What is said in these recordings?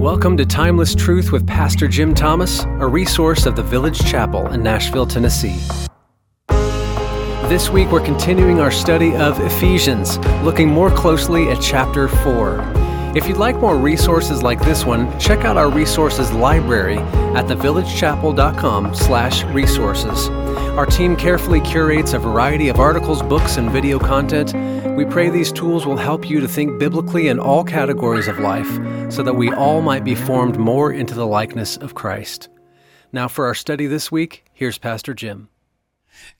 Welcome to Timeless Truth with Pastor Jim Thomas, a resource of the Village Chapel in Nashville, Tennessee. This week we're continuing our study of Ephesians, looking more closely at chapter 4. If you'd like more resources like this one, check out our resources library at thevillagechapel.com/resources. Our team carefully curates a variety of articles, books, and video content. We pray these tools will help you to think biblically in all categories of life so that we all might be formed more into the likeness of Christ. Now, for our study this week, here's Pastor Jim.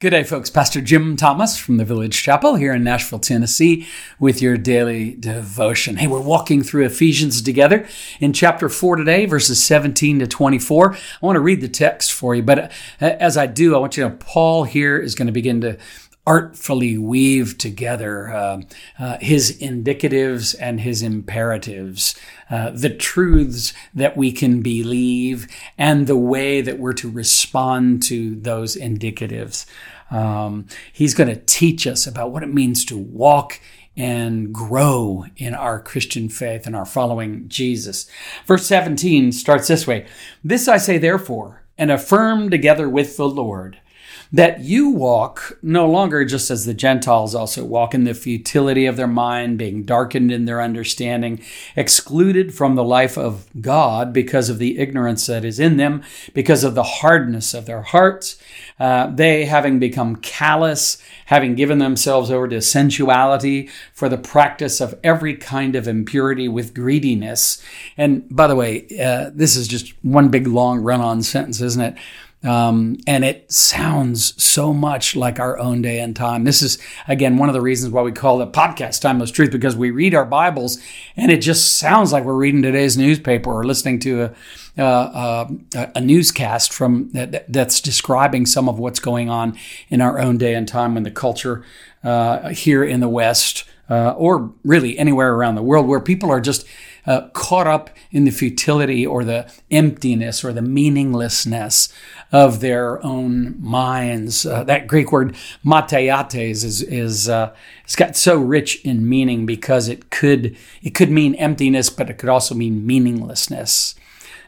Good day, folks. Pastor Jim Thomas from the Village Chapel here in Nashville, Tennessee, with your daily devotion. Hey, we're walking through Ephesians together in chapter 4 today, verses 17 to 24. I want to read the text for you, but uh, as I do, I want you to know Paul here is going to begin to artfully weave together uh, uh, his indicatives and his imperatives, uh, the truths that we can believe, and the way that we're to respond to those indicatives. Um, he's going to teach us about what it means to walk and grow in our Christian faith and our following Jesus. Verse 17 starts this way This I say, therefore, and affirm together with the Lord that you walk no longer just as the Gentiles also walk in the futility of their mind, being darkened in their understanding, excluded from the life of God because of the ignorance that is in them, because of the hardness of their hearts. Uh, they, having become callous, having given themselves over to sensuality for the practice of every kind of impurity with greediness. And by the way, uh, this is just one big long run on sentence, isn't it? Um, and it sounds so much like our own day and time. This is, again, one of the reasons why we call it podcast Timeless Truth, because we read our Bibles and it just sounds like we're reading today's newspaper or listening to a, uh, uh, a newscast from that, that's describing some of what's going on in our own day and time in the culture uh, here in the West uh, or really anywhere around the world where people are just uh, caught up in the futility or the emptiness or the meaninglessness of their own minds. Uh, that Greek word mataiotes is is uh, it's got so rich in meaning because it could it could mean emptiness, but it could also mean meaninglessness.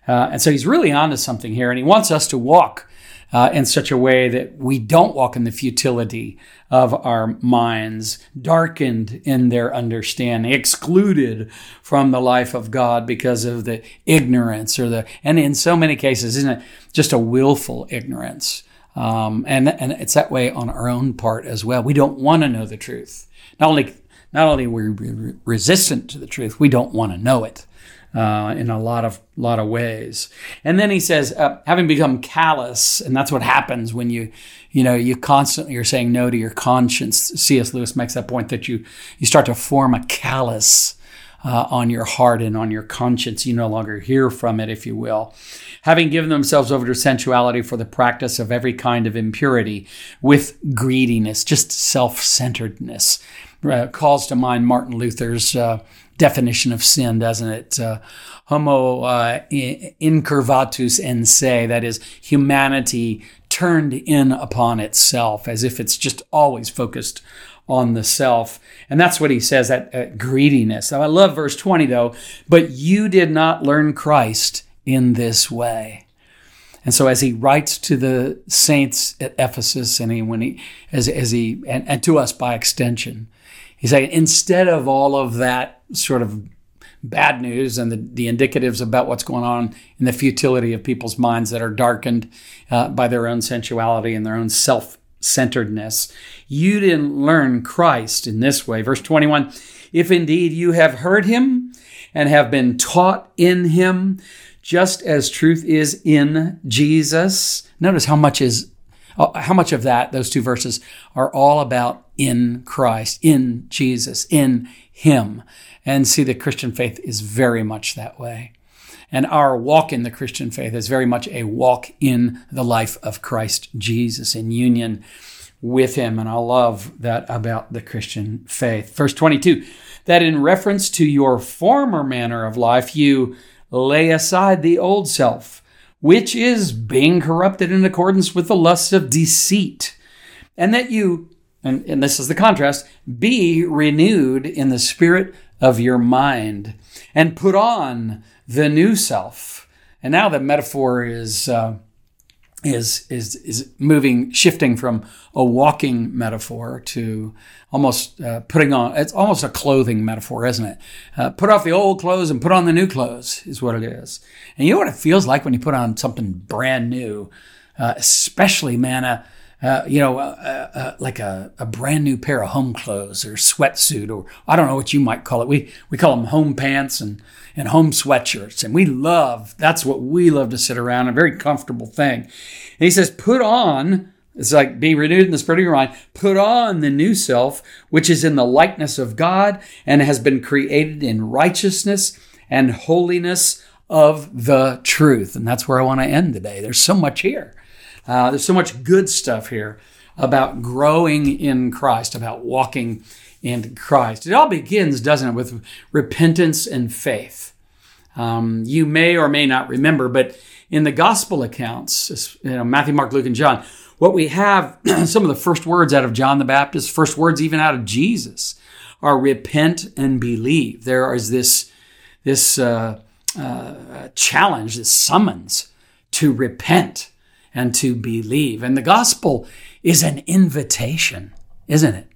Uh, and so he's really onto something here, and he wants us to walk uh, in such a way that we don't walk in the futility of our minds, darkened in their understanding, excluded from the life of God because of the ignorance or the, and in so many cases, isn't it just a willful ignorance? Um, and, and it's that way on our own part as well. We don't want to know the truth. Not only, not only are we resistant to the truth, we don't want to know it uh, in a lot of lot of ways. And then he says, uh, having become callous, and that's what happens when you, you know, you constantly are saying no to your conscience. C.S. Lewis makes that point that you you start to form a callus. Uh, on your heart and on your conscience. You no longer hear from it, if you will. Having given themselves over to sensuality for the practice of every kind of impurity with greediness, just self centeredness. Uh, calls to mind Martin Luther's uh, definition of sin, doesn't it? Uh, homo uh, incurvatus in se, that is, humanity turned in upon itself, as if it's just always focused on the self. And that's what he says, that uh, greediness. Now, I love verse 20, though, but you did not learn Christ in this way. And so, as he writes to the saints at Ephesus, and he, when he, as, as he, and, and to us by extension, he's saying, instead of all of that sort of bad news and the, the indicatives about what's going on in the futility of people's minds that are darkened uh, by their own sensuality and their own self centeredness. You didn't learn Christ in this way. Verse 21 If indeed you have heard him and have been taught in him, just as truth is in Jesus. Notice how much is uh, how much of that those two verses are all about in Christ, in Jesus, in him and see the Christian faith is very much that way. And our walk in the Christian faith is very much a walk in the life of Christ Jesus in union with him. And I love that about the Christian faith. Verse 22 that in reference to your former manner of life, you lay aside the old self, which is being corrupted in accordance with the lusts of deceit, and that you, and, and this is the contrast, be renewed in the spirit of your mind, and put on the new self. And now the metaphor is. Uh, is is is moving shifting from a walking metaphor to almost uh, putting on it's almost a clothing metaphor isn't it uh, put off the old clothes and put on the new clothes is what it is and you know what it feels like when you put on something brand new uh, especially man uh, you know, uh, uh, like a, a brand new pair of home clothes or sweatsuit, or I don't know what you might call it. We we call them home pants and and home sweatshirts, and we love that's what we love to sit around. A very comfortable thing. And he says, put on. It's like be renewed in the spirit of your mind. Put on the new self, which is in the likeness of God and has been created in righteousness and holiness of the truth. And that's where I want to end today. There's so much here. Uh, there's so much good stuff here about growing in Christ, about walking in Christ. It all begins, doesn't it, with repentance and faith. Um, you may or may not remember, but in the gospel accounts, you know, Matthew, Mark, Luke, and John, what we have, some of the first words out of John the Baptist, first words even out of Jesus, are repent and believe. There is this, this uh, uh, challenge, this summons to repent and to believe. And the gospel is an invitation, isn't it?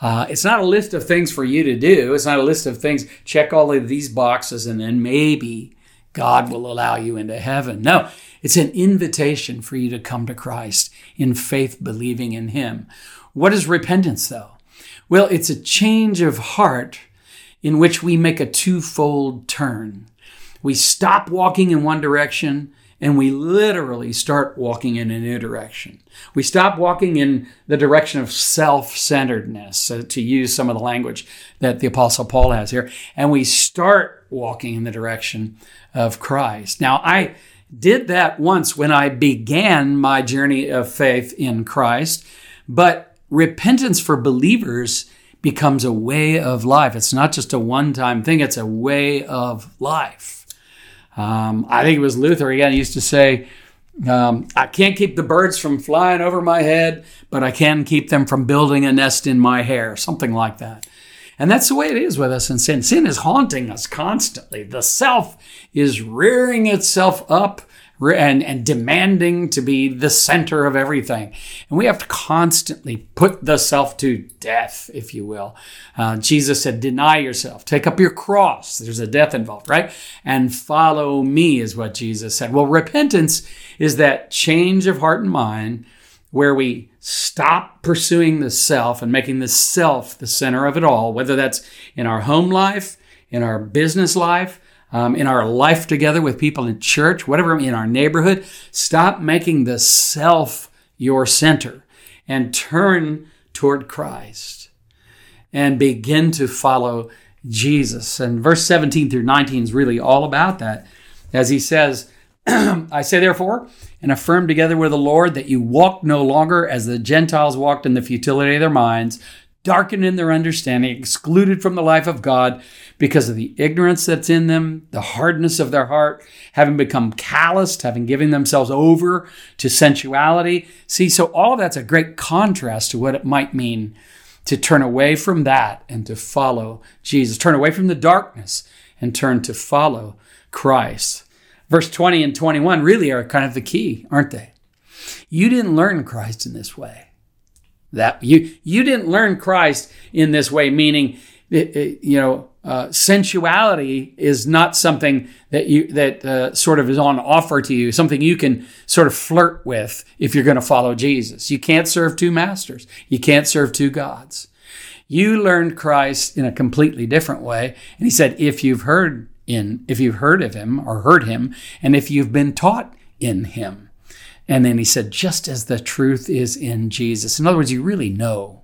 Uh, it's not a list of things for you to do. It's not a list of things, check all of these boxes and then maybe God will allow you into heaven. No, it's an invitation for you to come to Christ in faith, believing in Him. What is repentance, though? Well, it's a change of heart in which we make a twofold turn. We stop walking in one direction and we literally start walking in a new direction. We stop walking in the direction of self centeredness, uh, to use some of the language that the Apostle Paul has here, and we start walking in the direction of Christ. Now, I did that once when I began my journey of faith in Christ, but repentance for believers becomes a way of life. It's not just a one time thing, it's a way of life. Um, I think it was Luther again. He used to say, um, I can't keep the birds from flying over my head, but I can keep them from building a nest in my hair, something like that. And that's the way it is with us in sin. Sin is haunting us constantly. The self is rearing itself up and, and demanding to be the center of everything. And we have to constantly put the self to death, if you will. Uh, Jesus said, Deny yourself, take up your cross. There's a death involved, right? And follow me, is what Jesus said. Well, repentance is that change of heart and mind where we stop pursuing the self and making the self the center of it all, whether that's in our home life, in our business life, um, in our life together with people in church, whatever in our neighborhood. Stop making the self your center and turn toward Christ and begin to follow Jesus. And verse 17 through 19 is really all about that. As he says, I say, therefore, and affirm together with the Lord that you walk no longer as the Gentiles walked in the futility of their minds, darkened in their understanding, excluded from the life of God because of the ignorance that's in them, the hardness of their heart, having become calloused, having given themselves over to sensuality. See, so all of that's a great contrast to what it might mean to turn away from that and to follow Jesus, turn away from the darkness and turn to follow Christ. Verse 20 and 21 really are kind of the key, aren't they? You didn't learn Christ in this way that you you didn't learn Christ in this way, meaning it, it, you know uh, sensuality is not something that you that uh, sort of is on offer to you, something you can sort of flirt with if you're going to follow Jesus. You can't serve two masters. You can't serve two gods. You learned Christ in a completely different way, and he said, if you've heard in if you've heard of him or heard him, and if you've been taught in him. And then he said, just as the truth is in Jesus. In other words, you really know.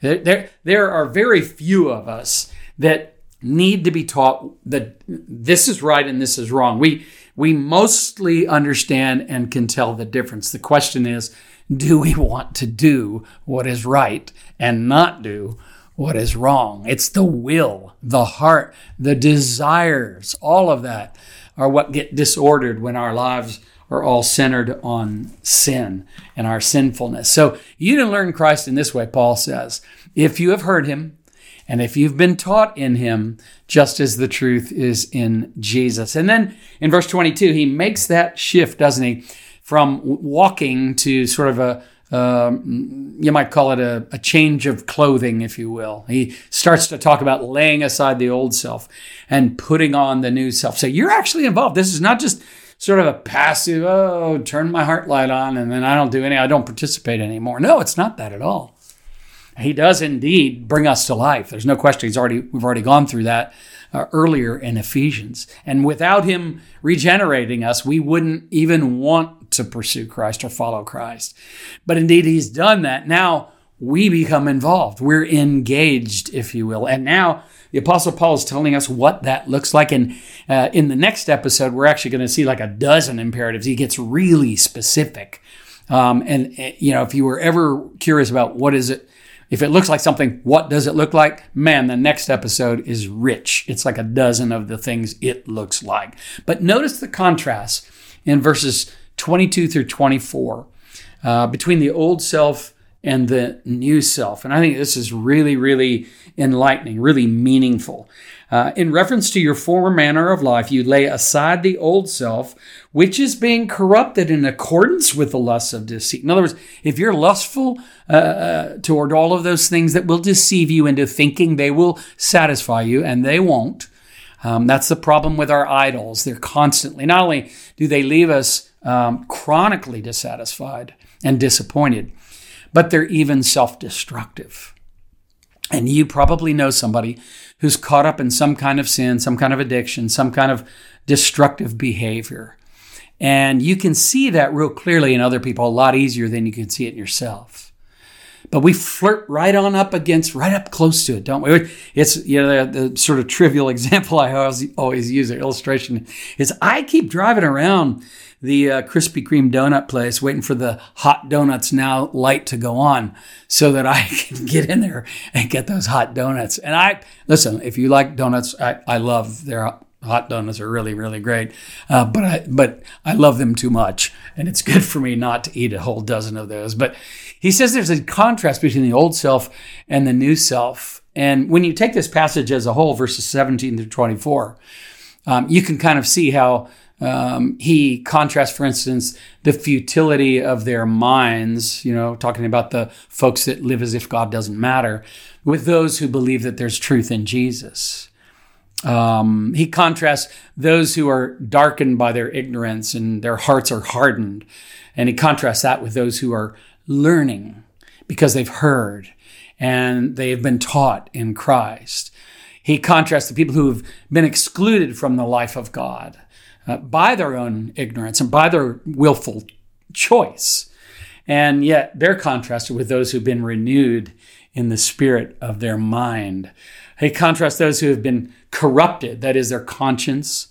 There, there, there are very few of us that need to be taught that this is right and this is wrong. We, we mostly understand and can tell the difference. The question is, do we want to do what is right and not do what is wrong? It's the will, the heart, the desires, all of that are what get disordered when our lives are all centered on sin and our sinfulness. So you didn't learn Christ in this way, Paul says. If you have heard him And if you've been taught in him, just as the truth is in Jesus. And then in verse 22, he makes that shift, doesn't he? From walking to sort of a, um, you might call it a, a, change of clothing, if you will. He starts to talk about laying aside the old self and putting on the new self. So you're actually involved. This is not just sort of a passive, oh, turn my heart light on and then I don't do any, I don't participate anymore. No, it's not that at all. He does indeed bring us to life. There's no question. He's already, we've already gone through that uh, earlier in Ephesians. And without him regenerating us, we wouldn't even want to pursue Christ or follow Christ. But indeed, he's done that. Now we become involved. We're engaged, if you will. And now the Apostle Paul is telling us what that looks like. And uh, in the next episode, we're actually going to see like a dozen imperatives. He gets really specific. Um, and, uh, you know, if you were ever curious about what is it, if it looks like something, what does it look like? Man, the next episode is rich. It's like a dozen of the things it looks like. But notice the contrast in verses 22 through 24 uh, between the old self and the new self. And I think this is really, really enlightening, really meaningful. Uh, in reference to your former manner of life, you lay aside the old self, which is being corrupted in accordance with the lusts of deceit. In other words, if you're lustful uh, uh, toward all of those things that will deceive you into thinking they will satisfy you, and they won't, um, that's the problem with our idols. They're constantly, not only do they leave us um, chronically dissatisfied and disappointed, but they're even self destructive. And you probably know somebody who's caught up in some kind of sin, some kind of addiction, some kind of destructive behavior. And you can see that real clearly in other people a lot easier than you can see it in yourself. But we flirt right on up against, right up close to it, don't we? It's, you know, the, the sort of trivial example I always, always use, an illustration is I keep driving around the uh, Krispy Kreme donut place, waiting for the hot donuts now light to go on so that I can get in there and get those hot donuts. And I, listen, if you like donuts, I, I love their hot donuts are really really great. Uh, but i but i love them too much and it's good for me not to eat a whole dozen of those. But he says there's a contrast between the old self and the new self. And when you take this passage as a whole verses 17 to 24 um, you can kind of see how um, he contrasts, for instance, the futility of their minds, you know, talking about the folks that live as if God doesn't matter, with those who believe that there's truth in Jesus. Um, he contrasts those who are darkened by their ignorance and their hearts are hardened. And he contrasts that with those who are learning because they've heard and they have been taught in Christ. He contrasts the people who have been excluded from the life of God uh, by their own ignorance and by their willful choice. And yet they're contrasted with those who've been renewed in the spirit of their mind. He contrasts those who have been corrupted, that is, their conscience,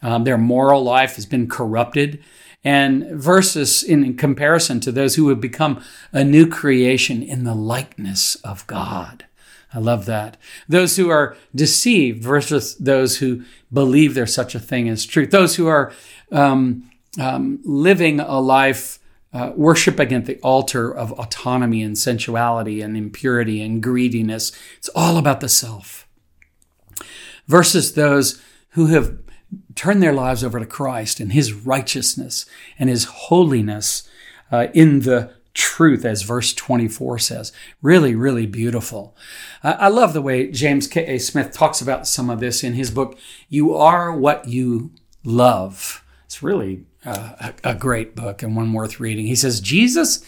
um, their moral life has been corrupted, and versus in comparison to those who have become a new creation in the likeness of God. I love that. Those who are deceived versus those who believe there's such a thing as truth. Those who are um, um, living a life uh, worshiping at the altar of autonomy and sensuality and impurity and greediness. It's all about the self. Versus those who have turned their lives over to Christ and His righteousness and His holiness uh, in the truth, as verse 24 says. Really, really beautiful. Uh, I love the way James K.A. Smith talks about some of this in his book, You Are What You Love. It's really a, a great book and one worth reading. He says, Jesus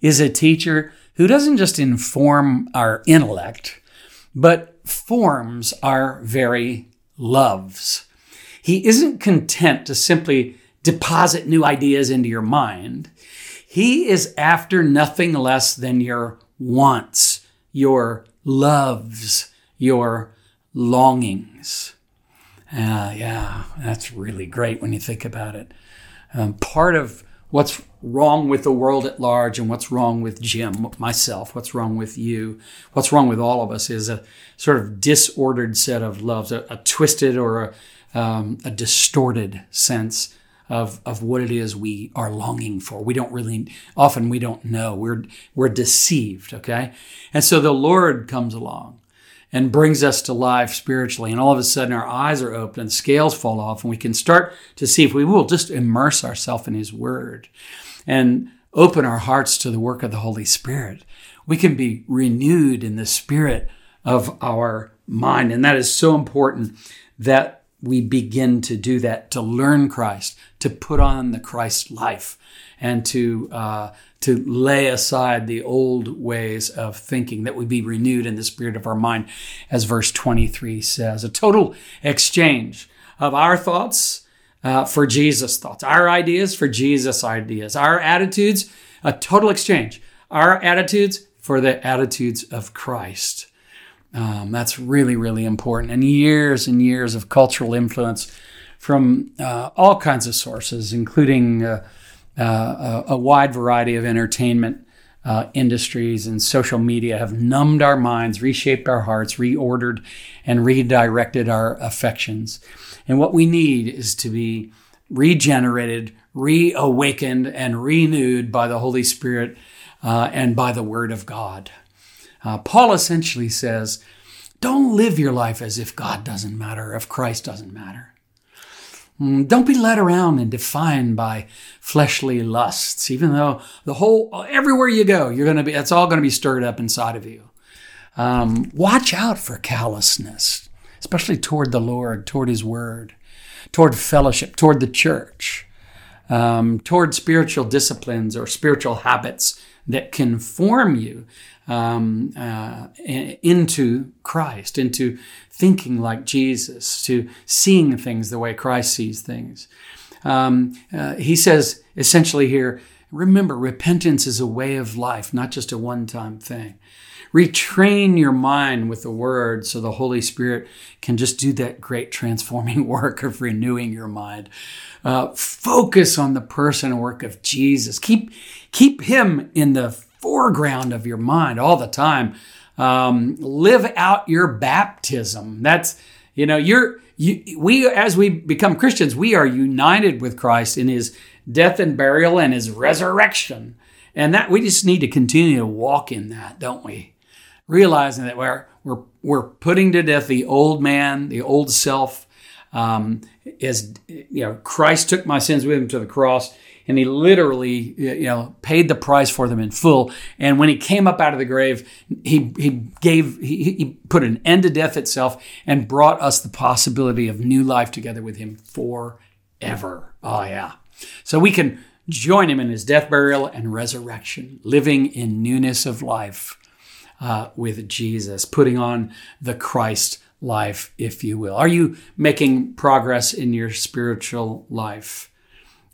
is a teacher who doesn't just inform our intellect, but forms our very loves. He isn't content to simply deposit new ideas into your mind. He is after nothing less than your wants, your loves, your longings. Uh, yeah, that's really great when you think about it. Um, part of what's wrong with the world at large and what's wrong with Jim, myself, what's wrong with you, what's wrong with all of us is a sort of disordered set of loves, a, a twisted or a, um, a distorted sense of, of what it is we are longing for. We don't really, often we don't know. We're, we're deceived, okay? And so the Lord comes along and brings us to life spiritually. And all of a sudden, our eyes are open and scales fall off, and we can start to see if we will just immerse ourselves in His Word and open our hearts to the work of the Holy Spirit. We can be renewed in the spirit of our mind. And that is so important that we begin to do that, to learn Christ, to put on the Christ life, and to uh, to lay aside the old ways of thinking, that we be renewed in the spirit of our mind, as verse 23 says. A total exchange of our thoughts uh, for Jesus' thoughts, our ideas for Jesus' ideas, our attitudes, a total exchange. Our attitudes for the attitudes of Christ. Um, that's really, really important. And years and years of cultural influence from uh, all kinds of sources, including uh, uh, a wide variety of entertainment uh, industries and social media, have numbed our minds, reshaped our hearts, reordered and redirected our affections. And what we need is to be regenerated, reawakened, and renewed by the Holy Spirit uh, and by the Word of God. Uh, Paul essentially says, don't live your life as if God doesn't matter, if Christ doesn't matter. Mm, don't be led around and defined by fleshly lusts, even though the whole, everywhere you go, you're going to be, it's all going to be stirred up inside of you. Um, watch out for callousness, especially toward the Lord, toward His Word, toward fellowship, toward the church, um, toward spiritual disciplines or spiritual habits that can form you um, uh, into Christ, into thinking like Jesus, to seeing things the way Christ sees things. Um, uh, he says essentially here remember, repentance is a way of life, not just a one time thing. Retrain your mind with the word so the Holy Spirit can just do that great transforming work of renewing your mind. Uh, focus on the person and work of Jesus. Keep, keep him in the foreground of your mind all the time. Um, live out your baptism. That's, you know, you're, you, we, as we become Christians, we are united with Christ in his death and burial and his resurrection. And that we just need to continue to walk in that, don't we? Realizing that we're, we're, we're putting to death the old man, the old self. Um, as you know, Christ took my sins with him to the cross and he literally you know paid the price for them in full. And when he came up out of the grave he he gave he, he put an end to death itself and brought us the possibility of new life together with him forever. Oh yeah. So we can join him in his death burial and resurrection living in newness of life uh, with jesus putting on the christ life if you will. Are you making progress in your spiritual life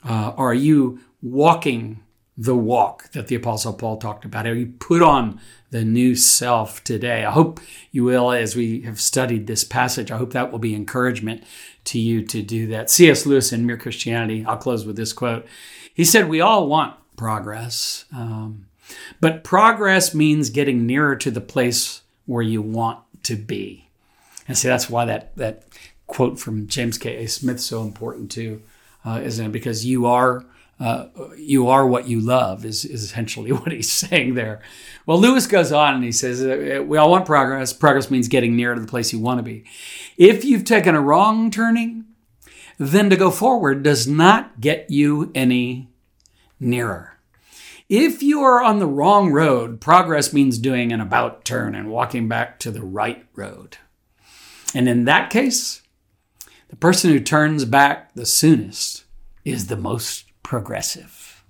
uh, are you walking the walk that the Apostle Paul talked about? Are you put on the new self today? I hope you will, as we have studied this passage. I hope that will be encouragement to you to do that. C.S. Lewis in Mere Christianity, I'll close with this quote. He said, We all want progress, um, but progress means getting nearer to the place where you want to be. And see, that's why that, that quote from James K.A. Smith is so important too uh, isn't it? Because you are uh, you are what you love is, is essentially what he's saying there. Well, Lewis goes on and he says, uh, We all want progress. Progress means getting nearer to the place you want to be. If you've taken a wrong turning, then to go forward does not get you any nearer. If you are on the wrong road, progress means doing an about turn and walking back to the right road. And in that case, the person who turns back the soonest is the most progressive.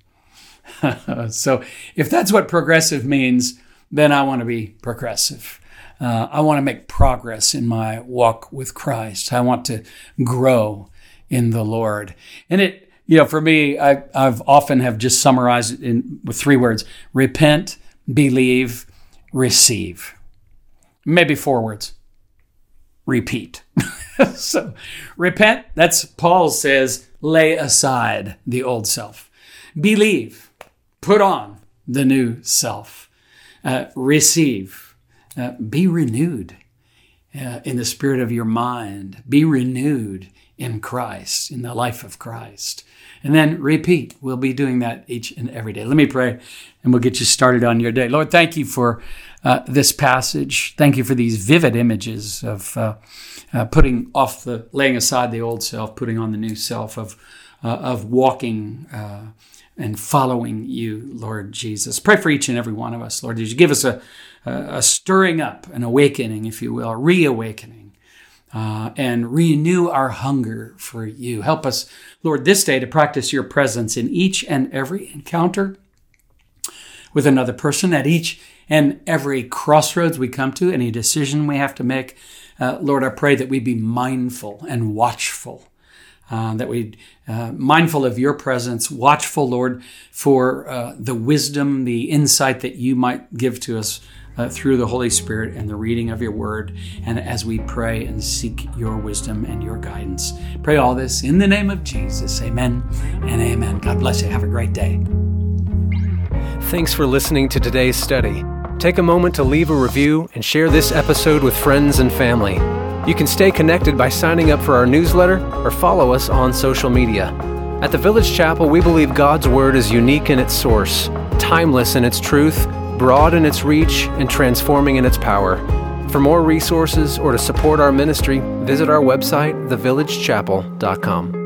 so, if that's what progressive means, then I want to be progressive. Uh, I want to make progress in my walk with Christ. I want to grow in the Lord. And it, you know, for me, I, I've often have just summarized it in with three words: repent, believe, receive. Maybe four words. Repeat. so repent, that's Paul says, lay aside the old self. Believe, put on the new self. Uh, receive, uh, be renewed. uh, in the spirit of your mind. Be renewed in Christ, in the life of Christ. And then repeat. We'll be doing that each and every day. Let me pray and we'll get you started on your day. Lord, thank you for uh, this passage. Thank you for these vivid images of uh, uh, putting off the, laying aside the old self, putting on the new self, of, uh, of walking uh, and following you, Lord Jesus. Pray for each and every one of us, Lord. Did you give us a, a stirring up, an awakening, if you will, a reawakening? Uh, and renew our hunger for you. Help us, Lord, this day to practice your presence in each and every encounter with another person, at each and every crossroads we come to, any decision we have to make. Uh, Lord, I pray that we be mindful and watchful. Uh, that we uh, mindful of your presence, watchful, Lord, for uh, the wisdom, the insight that you might give to us uh, through the Holy Spirit and the reading of your word, and as we pray and seek your wisdom and your guidance. Pray all this in the name of Jesus. Amen and amen. God bless you. Have a great day. Thanks for listening to today's study. Take a moment to leave a review and share this episode with friends and family. You can stay connected by signing up for our newsletter or follow us on social media. At the Village Chapel, we believe God's Word is unique in its source, timeless in its truth, broad in its reach, and transforming in its power. For more resources or to support our ministry, visit our website, thevillagechapel.com.